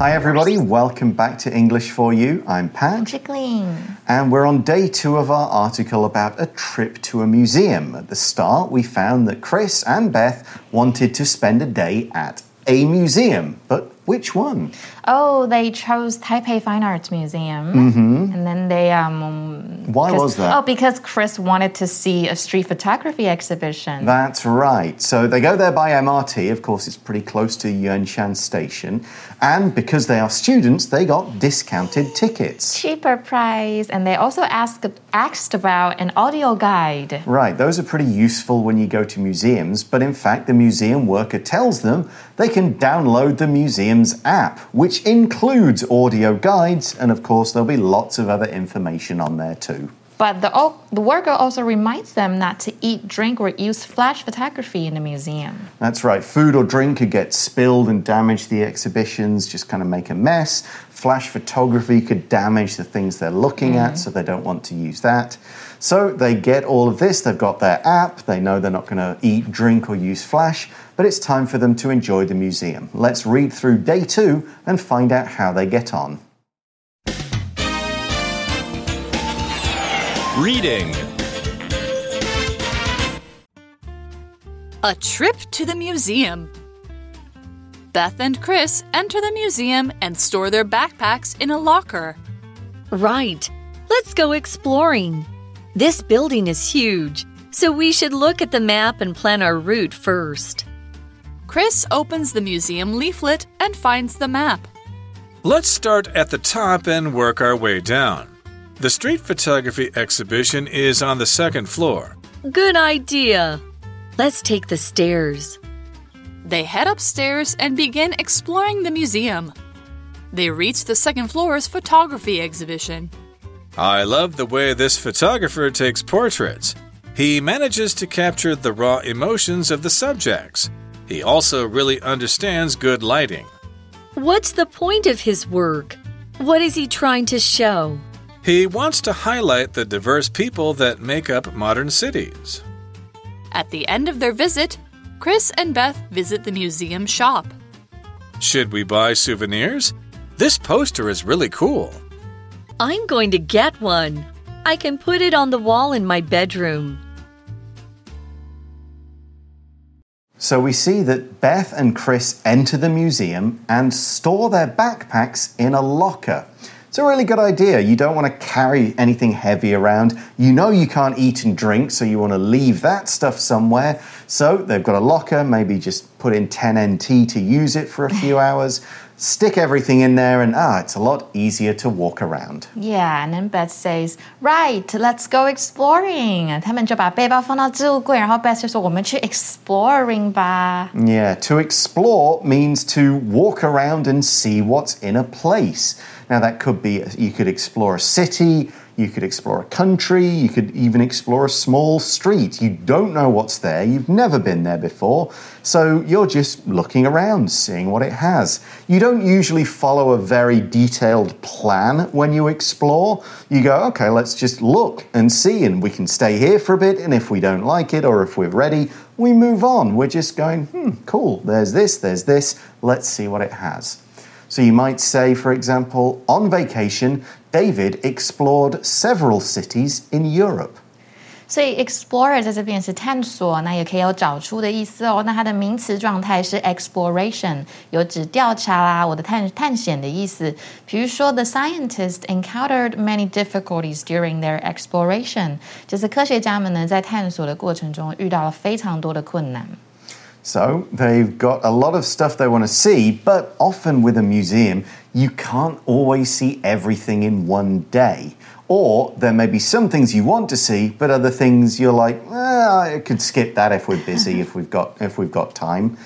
Hi, everybody. Welcome back to English for You. I'm Pat. Chickling. And we're on day two of our article about a trip to a museum. At the start, we found that Chris and Beth wanted to spend a day at a museum. But which one? Oh, they chose Taipei Fine Arts Museum. Mm-hmm. And then they. Um, Why was that? Oh, because Chris wanted to see a street photography exhibition. That's right. So they go there by MRT. Of course, it's pretty close to Yuanshan Station. And because they are students, they got discounted tickets. Cheaper price. And they also asked, asked about an audio guide. Right, those are pretty useful when you go to museums, but in fact, the museum worker tells them they can download the app, which includes audio guides, and of course, there'll be lots of other information on there too. But the, the worker also reminds them not to eat, drink, or use flash photography in the museum. That's right. Food or drink could get spilled and damage the exhibitions, just kind of make a mess. Flash photography could damage the things they're looking at, mm-hmm. so they don't want to use that. So they get all of this. They've got their app. They know they're not going to eat, drink, or use flash, but it's time for them to enjoy the museum. Let's read through day two and find out how they get on. Reading A trip to the museum. Beth and Chris enter the museum and store their backpacks in a locker. Right. Let's go exploring. This building is huge, so we should look at the map and plan our route first. Chris opens the museum leaflet and finds the map. Let's start at the top and work our way down. The street photography exhibition is on the second floor. Good idea. Let's take the stairs. They head upstairs and begin exploring the museum. They reach the second floor's photography exhibition. I love the way this photographer takes portraits. He manages to capture the raw emotions of the subjects. He also really understands good lighting. What's the point of his work? What is he trying to show? He wants to highlight the diverse people that make up modern cities. At the end of their visit, Chris and Beth visit the museum shop. Should we buy souvenirs? This poster is really cool. I'm going to get one. I can put it on the wall in my bedroom. So we see that Beth and Chris enter the museum and store their backpacks in a locker. It's a really good idea. You don't want to carry anything heavy around. You know you can't eat and drink, so you want to leave that stuff somewhere. So they've got a locker, maybe just put in 10 NT to use it for a few hours. Stick everything in there, and ah, it's a lot easier to walk around. Yeah, and then Beth says, "Right, let's go exploring." 他们就把背包放到置物柜，然后 Beth 就说：“我们去 exploring 吧。” Yeah, to explore means to walk around and see what's in a place. Now, that could be you could explore a city, you could explore a country, you could even explore a small street. You don't know what's there, you've never been there before, so you're just looking around, seeing what it has. You don't usually follow a very detailed plan when you explore. You go, okay, let's just look and see, and we can stay here for a bit, and if we don't like it or if we're ready, we move on. We're just going, hmm, cool, there's this, there's this, let's see what it has. So you might say, for example, on vacation, David explored several cities in Europe. 所以 explorer 在这边是探索，那也可以有找出的意思哦。那它的名词状态是 exploration，有指调查啦，我的探探险的意思。比如说，the scientists encountered many difficulties during their exploration，就是科学家们呢在探索的过程中遇到了非常多的困难。 So they've got a lot of stuff they want to see, but often with a museum, you can't always see everything in one day. Or there may be some things you want to see, but other things you're like, eh, I could skip that if we're busy, if we've got if we've got time.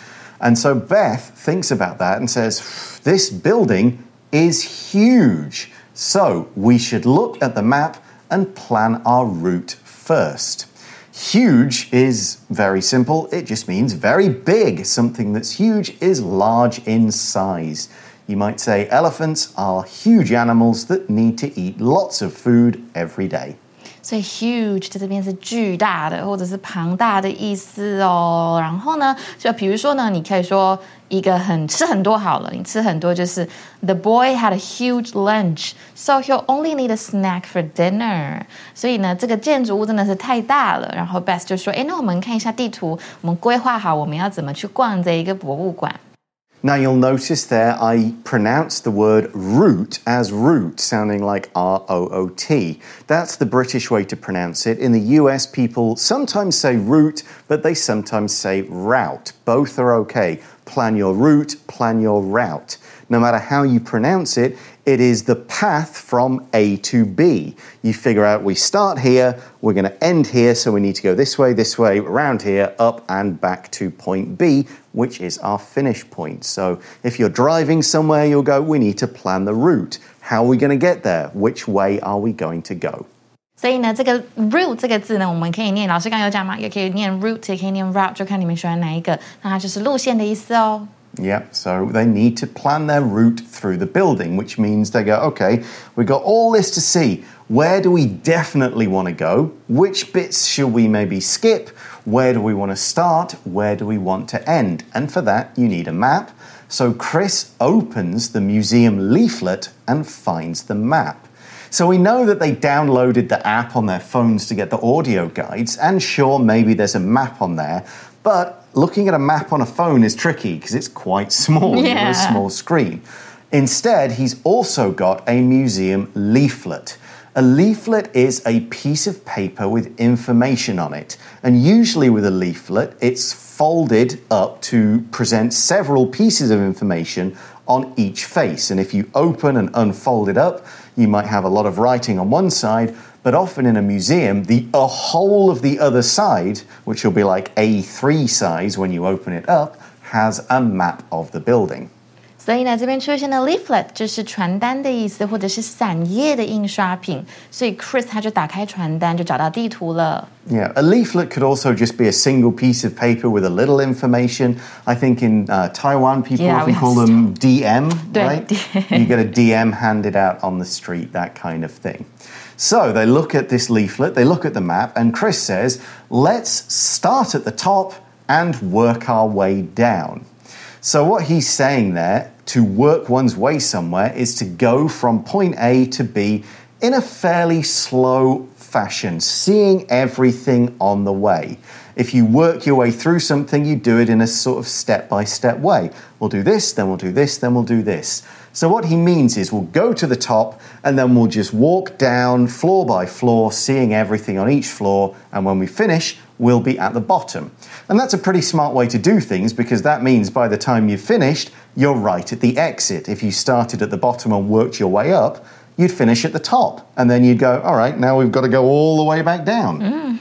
And so Beth thinks about that and says, This building is huge. So we should look at the map and plan our route first. Huge is very simple. It just means very big. Something that's huge is large in size. You might say elephants are huge animals that need to eat lots of food every day. 所以 huge 在这边是巨大的或者是庞大的意思哦。然后呢，就比如说呢，你可以说一个很吃很多好了，你吃很多就是 The boy had a huge lunch, so he'll only need a snack for dinner。所以呢，这个建筑物真的是太大了。然后 Beth 就说：“哎，那我们看一下地图，我们规划好我们要怎么去逛这一个博物馆。” Now you'll notice there I pronounce the word root as root, sounding like R O O T. That's the British way to pronounce it. In the US, people sometimes say route, but they sometimes say route. Both are okay. Plan your route, plan your route. No matter how you pronounce it, it is the path from A to B. You figure out we start here, we're going to end here, so we need to go this way, this way, around here, up and back to point B, which is our finish point. So if you're driving somewhere, you'll go, we need to plan the route. How are we going to get there? Which way are we going to go? 所以呢，这个 route 这个字呢，我们可以念，老师刚刚有讲嘛，也可以念 route，也可以念 route，就看你们喜欢哪一个。那它就是路线的意思哦。 Yep, so they need to plan their route through the building, which means they go, okay, we've got all this to see. Where do we definitely want to go? Which bits should we maybe skip? Where do we want to start? Where do we want to end? And for that, you need a map. So Chris opens the museum leaflet and finds the map. So we know that they downloaded the app on their phones to get the audio guides, and sure, maybe there's a map on there, but looking at a map on a phone is tricky because it's quite small, yeah. a small screen. Instead, he's also got a museum leaflet. A leaflet is a piece of paper with information on it. And usually, with a leaflet, it's folded up to present several pieces of information on each face. And if you open and unfold it up, you might have a lot of writing on one side, but often in a museum, the a whole of the other side, which will be like A3 size when you open it up, has a map of the building. 所以呢，这边出现的 leaflet 就是传单的意思，或者是散页的印刷品。所以 Chris 他就打开传单，就找到地图了。Yeah, a leaflet could also just be a single piece of paper with a little information. I think in uh, Taiwan, people Yeah, often we call have them DM, Yeah, right? DM. you get a DM handed out on the street, that kind of thing. So they look at this leaflet, they look at the map, and Chris says, let's start at the top and work our way down. So, what he's saying there, to work one's way somewhere, is to go from point A to B in a fairly slow fashion, seeing everything on the way. If you work your way through something, you do it in a sort of step by step way. We'll do this, then we'll do this, then we'll do this. So, what he means is we'll go to the top and then we'll just walk down floor by floor, seeing everything on each floor. And when we finish, we'll be at the bottom. And that's a pretty smart way to do things because that means by the time you've finished, you're right at the exit. If you started at the bottom and worked your way up, you'd finish at the top. And then you'd go, all right, now we've got to go all the way back down. Mm.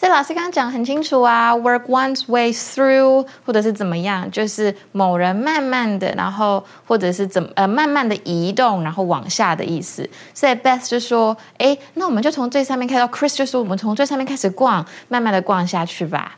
所以老师刚刚讲很清楚啊，work one's way through，或者是怎么样，就是某人慢慢的，然后或者是怎么呃慢慢的移动，然后往下的意思。所以 Beth 就说，哎，那我们就从最上面开到，Chris 就说我们从最上面开始逛，慢慢的逛下去吧。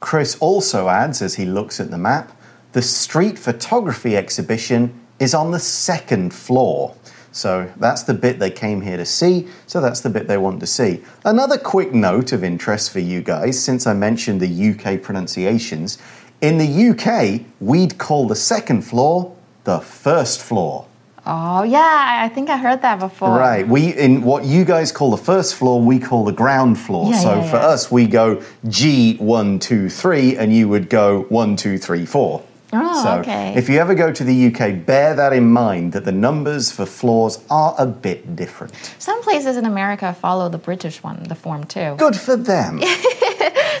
Chris also adds, as he looks at the map, the street photography exhibition is on the second floor. So that's the bit they came here to see, so that's the bit they want to see. Another quick note of interest for you guys, since I mentioned the UK pronunciations. In the UK, we'd call the second floor the first floor. Oh yeah, I think I heard that before. Right. We in what you guys call the first floor, we call the ground floor. Yeah, so yeah, for yeah. us, we go G one two three, and you would go one two three four. Oh, so okay. if you ever go to the UK, bear that in mind that the numbers for floors are a bit different. Some places in America follow the British one, the form too. Good for them.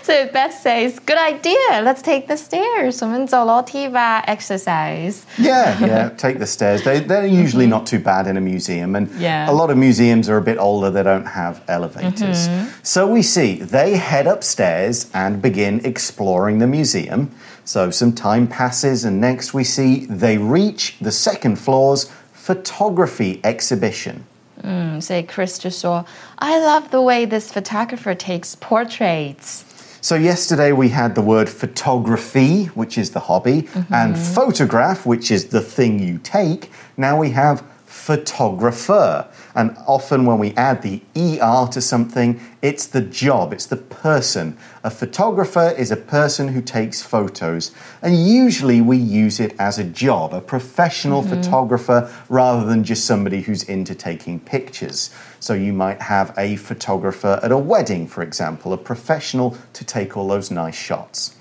So Beth says, "Good idea. Let's take the stairs. 我们走楼梯吧，exercise." yeah, yeah. Take the stairs. They, they're usually not too bad in a museum, and Mm-hmm. Yeah. a lot of museums are a bit older. They don't have elevators. Mm-hmm. So we see they head upstairs and begin exploring the museum. So some time passes, and next we see they reach the second floor's photography exhibition. 所以 Chris 就说，I love the way this photographer takes portraits. So, yesterday we had the word photography, which is the hobby, mm-hmm. and photograph, which is the thing you take. Now we have photographer. And often when we add the ER to something, it's the job, it's the person. A photographer is a person who takes photos. And usually we use it as a job, a professional mm -hmm. photographer, rather than just somebody who's into taking pictures. So you might have a photographer at a wedding, for example, a professional to take all those nice shots.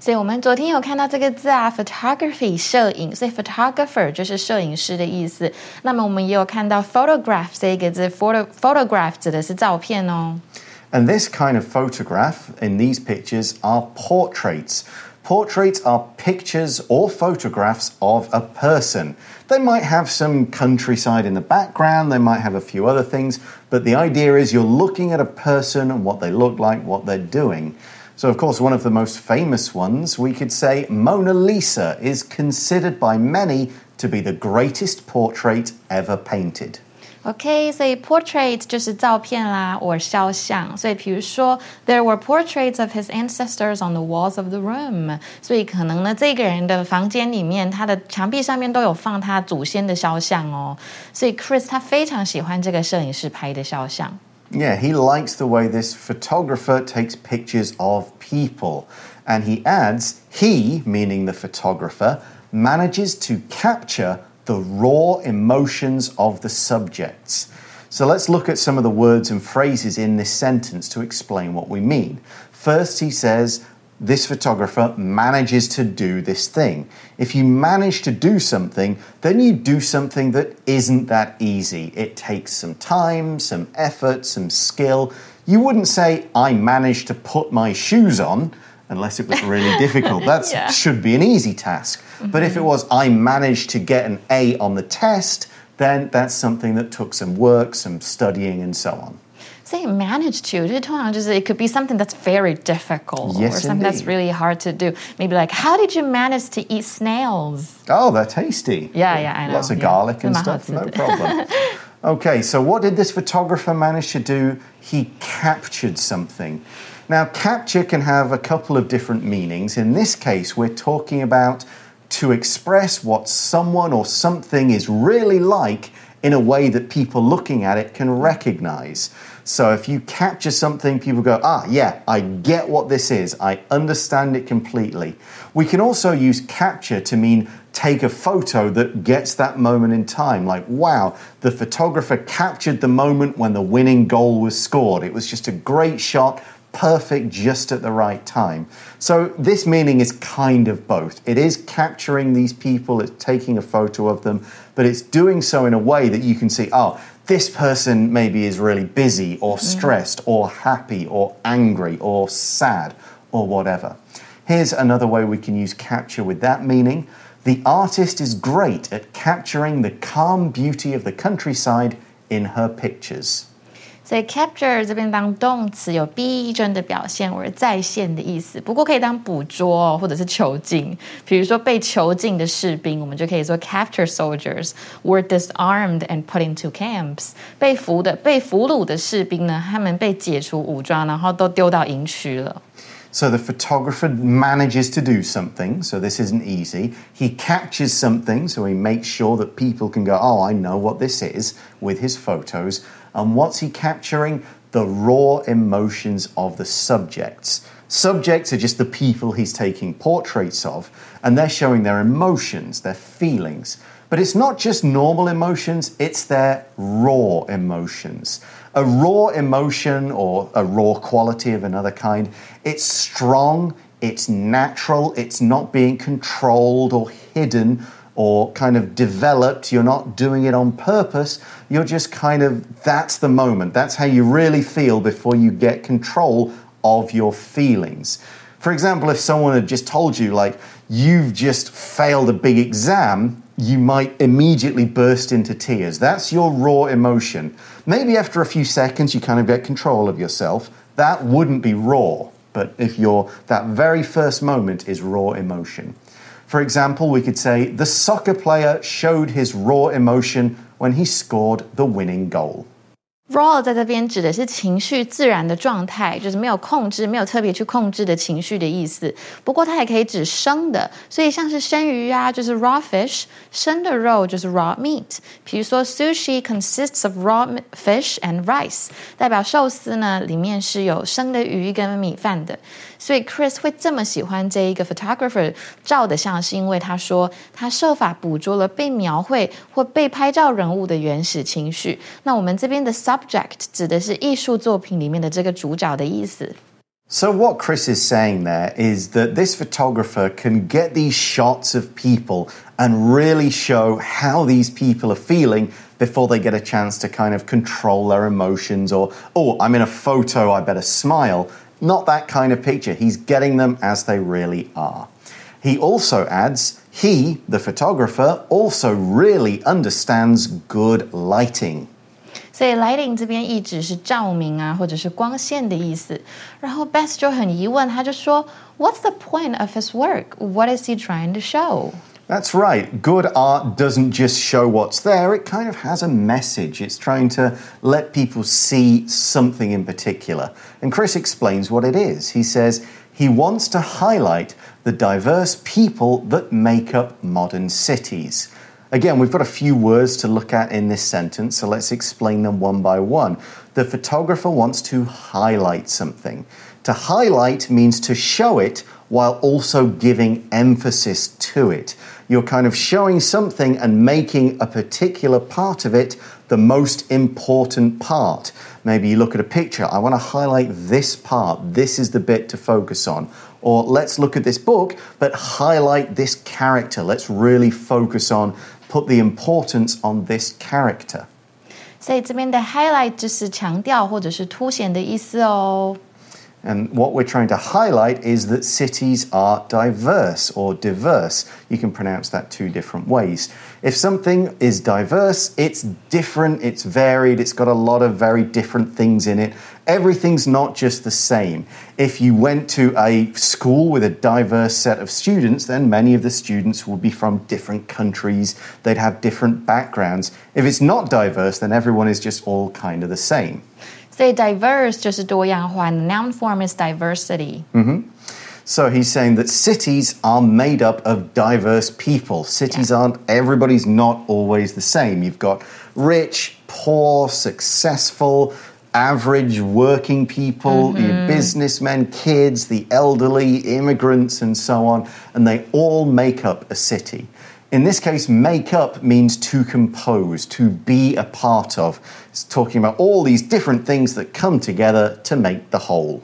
所以我们昨天有看到这个字啊，photography 摄影，所以 photographer 就是摄影师的意思。那么我们也有看到 photograph 这个字，photo photograph 指的是照片哦。And this kind of photograph in these pictures are portraits. Portraits are pictures or photographs of a person. They might have some countryside in the background, they might have a few other things, but the idea is you're looking at a person and what they look like, what they're doing. So, of course, one of the most famous ones, we could say Mona Lisa is considered by many to be the greatest portrait ever painted. OK，所以 portrait 就是照片啦，或肖像。所以比如说，there were portraits of his ancestors on the walls of the room。所以可能呢，这个人的房间里面，他的墙壁上面都有放他祖先的肖像哦。所以 Chris 他非常喜欢这个摄影师拍的肖像。 Yeah, he likes the way this photographer takes pictures of people. And he adds, he, meaning the photographer, manages to capture the raw emotions of the subjects. So let's look at some of the words and phrases in this sentence to explain what we mean. First, he says, this photographer manages to do this thing. If you manage to do something, then you do something that isn't that easy. It takes some time, some effort, some skill. You wouldn't say, I managed to put my shoes on unless it was really difficult. That yeah. should be an easy task. Mm -hmm. But if it was, I managed to get an A on the test, then that's something that took some work, some studying, and so on say manage to it could be something that's very difficult yes, or something indeed. that's really hard to do. Maybe like, how did you manage to eat snails? Oh, they're tasty. Yeah, yeah, I know. Lots of yeah. garlic and stuff, no problem. okay, so what did this photographer manage to do? He captured something. Now, capture can have a couple of different meanings. In this case, we're talking about to express what someone or something is really like in a way that people looking at it can recognize. So if you capture something, people go, ah, yeah, I get what this is. I understand it completely. We can also use capture to mean take a photo that gets that moment in time. Like, wow, the photographer captured the moment when the winning goal was scored. It was just a great shot perfect just at the right time. So, this meaning is kind of both. It is capturing these people, it's taking a photo of them, but it's doing so in a way that you can see, oh, this person maybe is really busy or mm-hmm. stressed or happy or angry or sad or whatever. Here's another way we can use capture with that meaning. The artist is great at capturing the calm beauty of the countryside in her pictures. 所以 capture 这边当动词有逼真的表现或者再现的意思，不过可以当捕捉或者是囚禁。比如说被囚禁的士兵，我们就可以说 capture soldiers were disarmed and put into camps。被俘的被俘虏的士兵呢，他们被解除武装，然后都丢到营区了。So the photographer manages to do something, so this isn't easy. He captures something, so he makes sure that people can go, oh, I know what this is with his photos. And what's he capturing? The raw emotions of the subjects. Subjects are just the people he's taking portraits of, and they're showing their emotions, their feelings. But it's not just normal emotions, it's their raw emotions. A raw emotion or a raw quality of another kind, it's strong, it's natural, it's not being controlled or hidden or kind of developed. You're not doing it on purpose. You're just kind of, that's the moment. That's how you really feel before you get control of your feelings. For example, if someone had just told you, like, you've just failed a big exam, you might immediately burst into tears. That's your raw emotion. Maybe after a few seconds, you kind of get control of yourself. That wouldn't be raw. But if you're, that very first moment is raw emotion. For example, we could say the soccer player showed his raw emotion when he scored the winning goal. Raw 在这边指的是情绪自然的状态，就是没有控制、没有特别去控制的情绪的意思。不过它也可以指生的，所以像是生鱼啊，就是 raw fish；生的肉就是 raw meat。比如说 sushi consists of raw fish and rice，代表寿司呢里面是有生的鱼跟米饭的。所以 Chris 会这么喜欢这一个 photographer 照的像，是因为他说他设法捕捉了被描绘或被拍照人物的原始情绪。那我们这边的 subject 指的是艺术作品里面的这个主角的意思。So, what Chris is saying there is that this photographer can get these shots of people and really show how these people are feeling before they get a chance to kind of control their emotions or, oh, I'm in a photo, I better smile. Not that kind of picture. He's getting them as they really are. He also adds, he, the photographer, also really understands good lighting. 所以 lighting 这边意指是照明啊，或者是光线的意思。然后 Beth 就很疑问，他就说，What's the point of his work? What is he trying to show? That's right. Good art doesn't just show what's there, it kind of has a message. It's trying to let people see something in particular. And Chris explains what it is. He says he wants to highlight the diverse people that make up modern cities. Again, we've got a few words to look at in this sentence, so let's explain them one by one. The photographer wants to highlight something. To highlight means to show it while also giving emphasis to it. You're kind of showing something and making a particular part of it the most important part. Maybe you look at a picture, I want to highlight this part, this is the bit to focus on. Or let's look at this book, but highlight this character. Let's really focus on, put the importance on this character. 所以这边的 highlight 就是强调或者是凸显的意思哦。 And what we're trying to highlight is that cities are diverse or diverse. You can pronounce that two different ways. If something is diverse, it's different, it's varied, it's got a lot of very different things in it. Everything's not just the same. If you went to a school with a diverse set of students, then many of the students would be from different countries, they'd have different backgrounds. If it's not diverse, then everyone is just all kind of the same. 所以 diverse 就是多样化，noun form is diversity. Mm-hmm. So he's saying that cities are made up of diverse people. Cities yeah. aren't, everybody's not always the same. You've got rich, poor, successful, average working people, mm-hmm. businessmen, kids, the elderly, immigrants, and so on, and they all make up a city. In this case, make up means to compose, to be a part of. It's talking about all these different things that come together to make the whole.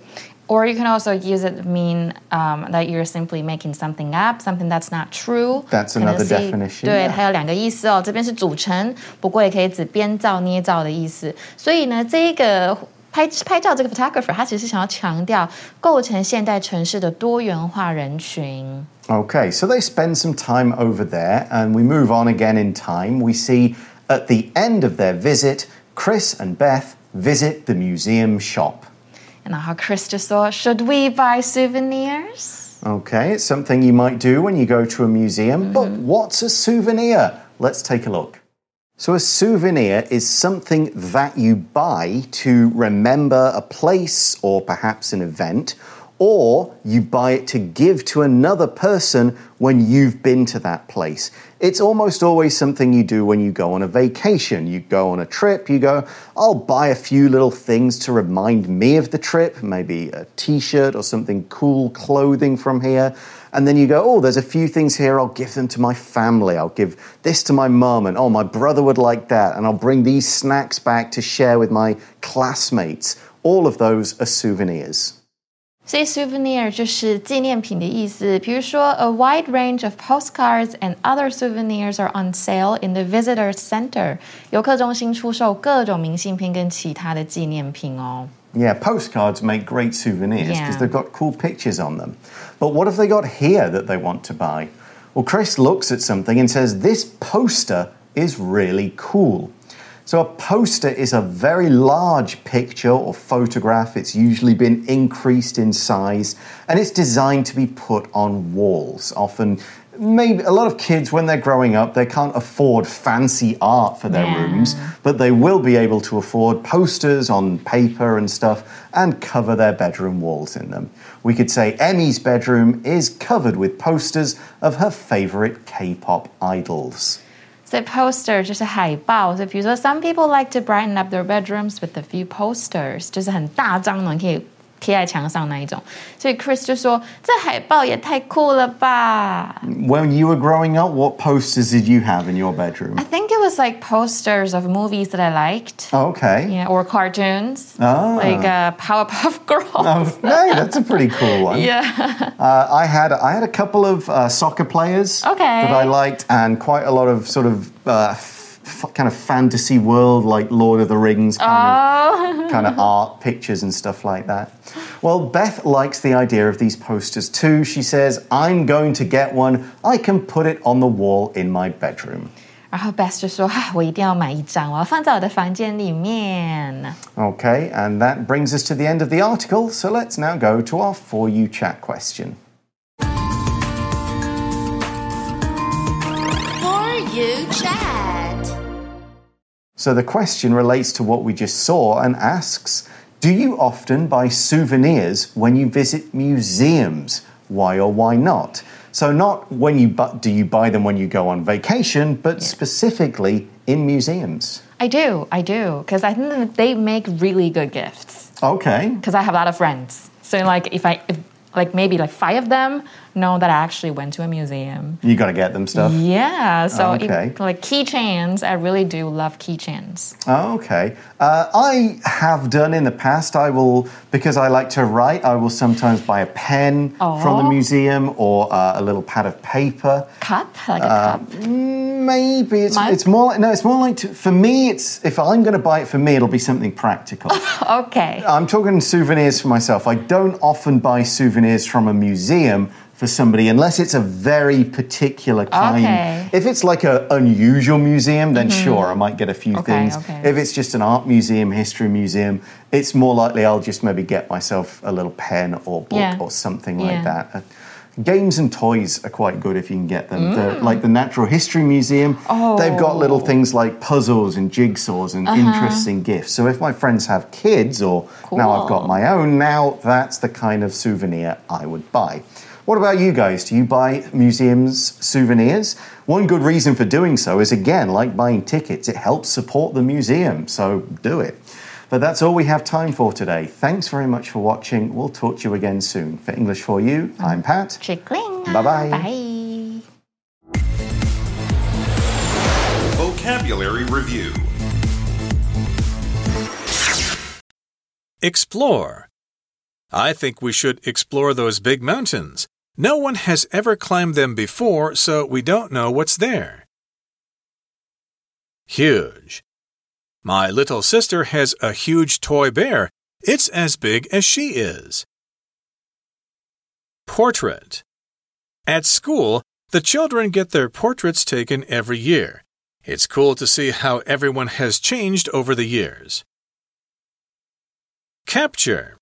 Or you can also use it to mean um, that you're simply making something up, something that's not true. That's another definition. 对，它有两个意思哦。这边是组成，不过也可以指编造、捏造的意思。所以呢，这一个 拍拍照这个 photographer，他其实想要强调构成现代城市的多元化人群。Okay, so they spend some time over there, and we move on again in time. We see at the end of their visit, Chris and Beth visit the museum shop. And how Chris just thought, should we buy souvenirs? Okay, it's something you might do when you go to a museum, mm -hmm. but what's a souvenir? Let's take a look. So, a souvenir is something that you buy to remember a place or perhaps an event or you buy it to give to another person when you've been to that place. It's almost always something you do when you go on a vacation. You go on a trip, you go, I'll buy a few little things to remind me of the trip, maybe a t shirt or something cool clothing from here. And then you go, oh, there's a few things here, I'll give them to my family. I'll give this to my mum, and oh, my brother would like that. And I'll bring these snacks back to share with my classmates. All of those are souvenirs. 所以 souvenir 就是纪念品的意思。比如说，a wide range of postcards and other souvenirs are on sale in the visitors center。游客中心出售各种明信片跟其他的纪念品哦。Yeah, postcards make great souvenirs because yeah. they've got cool pictures on them. But what have they got here that they want to buy? Well, Chris looks at something and says, This poster is really cool. So, a poster is a very large picture or photograph. It's usually been increased in size and it's designed to be put on walls. Often, maybe a lot of kids, when they're growing up, they can't afford fancy art for their Yeah. rooms, but they will be able to afford posters on paper and stuff and cover their bedroom walls in them. We could say Emmy's bedroom is covered with posters of her favorite K pop idols. 所以 poster 就是海报，所以比如说 some people like to brighten up their bedrooms with a few posters，就是很大张的，你可以 贴在墙上那一种。所以 Chris 就说这海报也太酷了吧 When you were growing up, what posters did you have in your bedroom? I think it was like posters of movies that I liked. Oh, okay. Yeah, or cartoons. Ah. Like uh, Powerpuff Girls. Oh, hey, that's a pretty cool one. Yeah. Uh, I had I had a couple of uh, soccer players Okay. that I liked, and quite a lot of sort of uh, f- kind of fantasy world, like Lord of the Rings kind Oh. of kind of art pictures and stuff like that. Well, Beth likes the idea of these posters too. She says, "I'm going to get one. I can put it on the wall in my bedroom." 然后 Beth 就说：“啊，我一定要买一张，我要放在我的房间里面。 Okay, and that brings us to the end of the article. So let's now go to our for you chat question. For you chat. So the question relates to what we just saw and asks Do you often buy souvenirs when you visit museums? Why or why not? So, not when you bu- do you buy them when you go on vacation, but specifically in museums. I do, I do, because I think that they make really good gifts. Okay. Because I have a lot of friends, so like if I if, like maybe like five of them know that I actually went to a museum. You got to get them stuff. Yeah, so if- Okay. like keychains, I really do love keychains. Oh, okay. Uh, I have done in the past. I will, because I like to write, I will sometimes buy a pen from the Oh. museum or uh, a little pad of paper. Cup, like a Uh, cup. Maybe it's it's more like no, it's more like to, for me. It's if I'm going to buy it for me, it'll be something practical. Okay. I'm talking souvenirs for myself. I don't often buy souvenirs from a museum for somebody unless it's a very particular kind. Okay. If it's like an unusual museum, then sure, I might get a few Okay, things. okay. If it's just an art museum, history museum, it's more likely I'll just maybe get myself a little pen or book Yeah. or something Yeah. like that. Uh, Games and toys are quite good if you can get them. Mm. Like the Natural History Museum, they've got little things like puzzles and jigsaws and Uh-huh. interesting gifts. So if my friends have kids, or now I've got my own, now that's the kind of souvenir I would buy. What about you guys? Do you buy museums souvenirs? One good reason for doing so is again, like buying tickets, it helps support the museum, so do it. But that's all we have time for today. Thanks very much for watching. We'll talk to you again soon. For English for You, I'm Pat. Chickling. Bye-bye. Bye. Vocabulary Review Explore. I think we should explore those big mountains. No one has ever climbed them before, so we don't know what's there. Huge. My little sister has a huge toy bear. It's as big as she is. Portrait. At school, the children get their portraits taken every year. It's cool to see how everyone has changed over the years. Capture.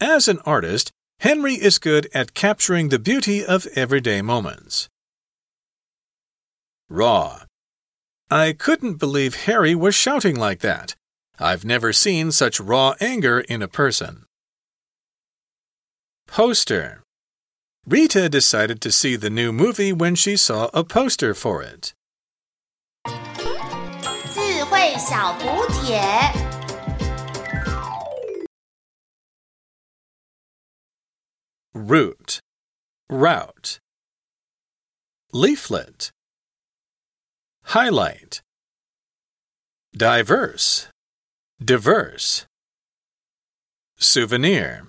As an artist, Henry is good at capturing the beauty of everyday moments. Raw. I couldn't believe Harry was shouting like that. I've never seen such raw anger in a person. Poster. Rita decided to see the new movie when she saw a poster for it. root, route, leaflet, highlight, diverse, diverse, souvenir.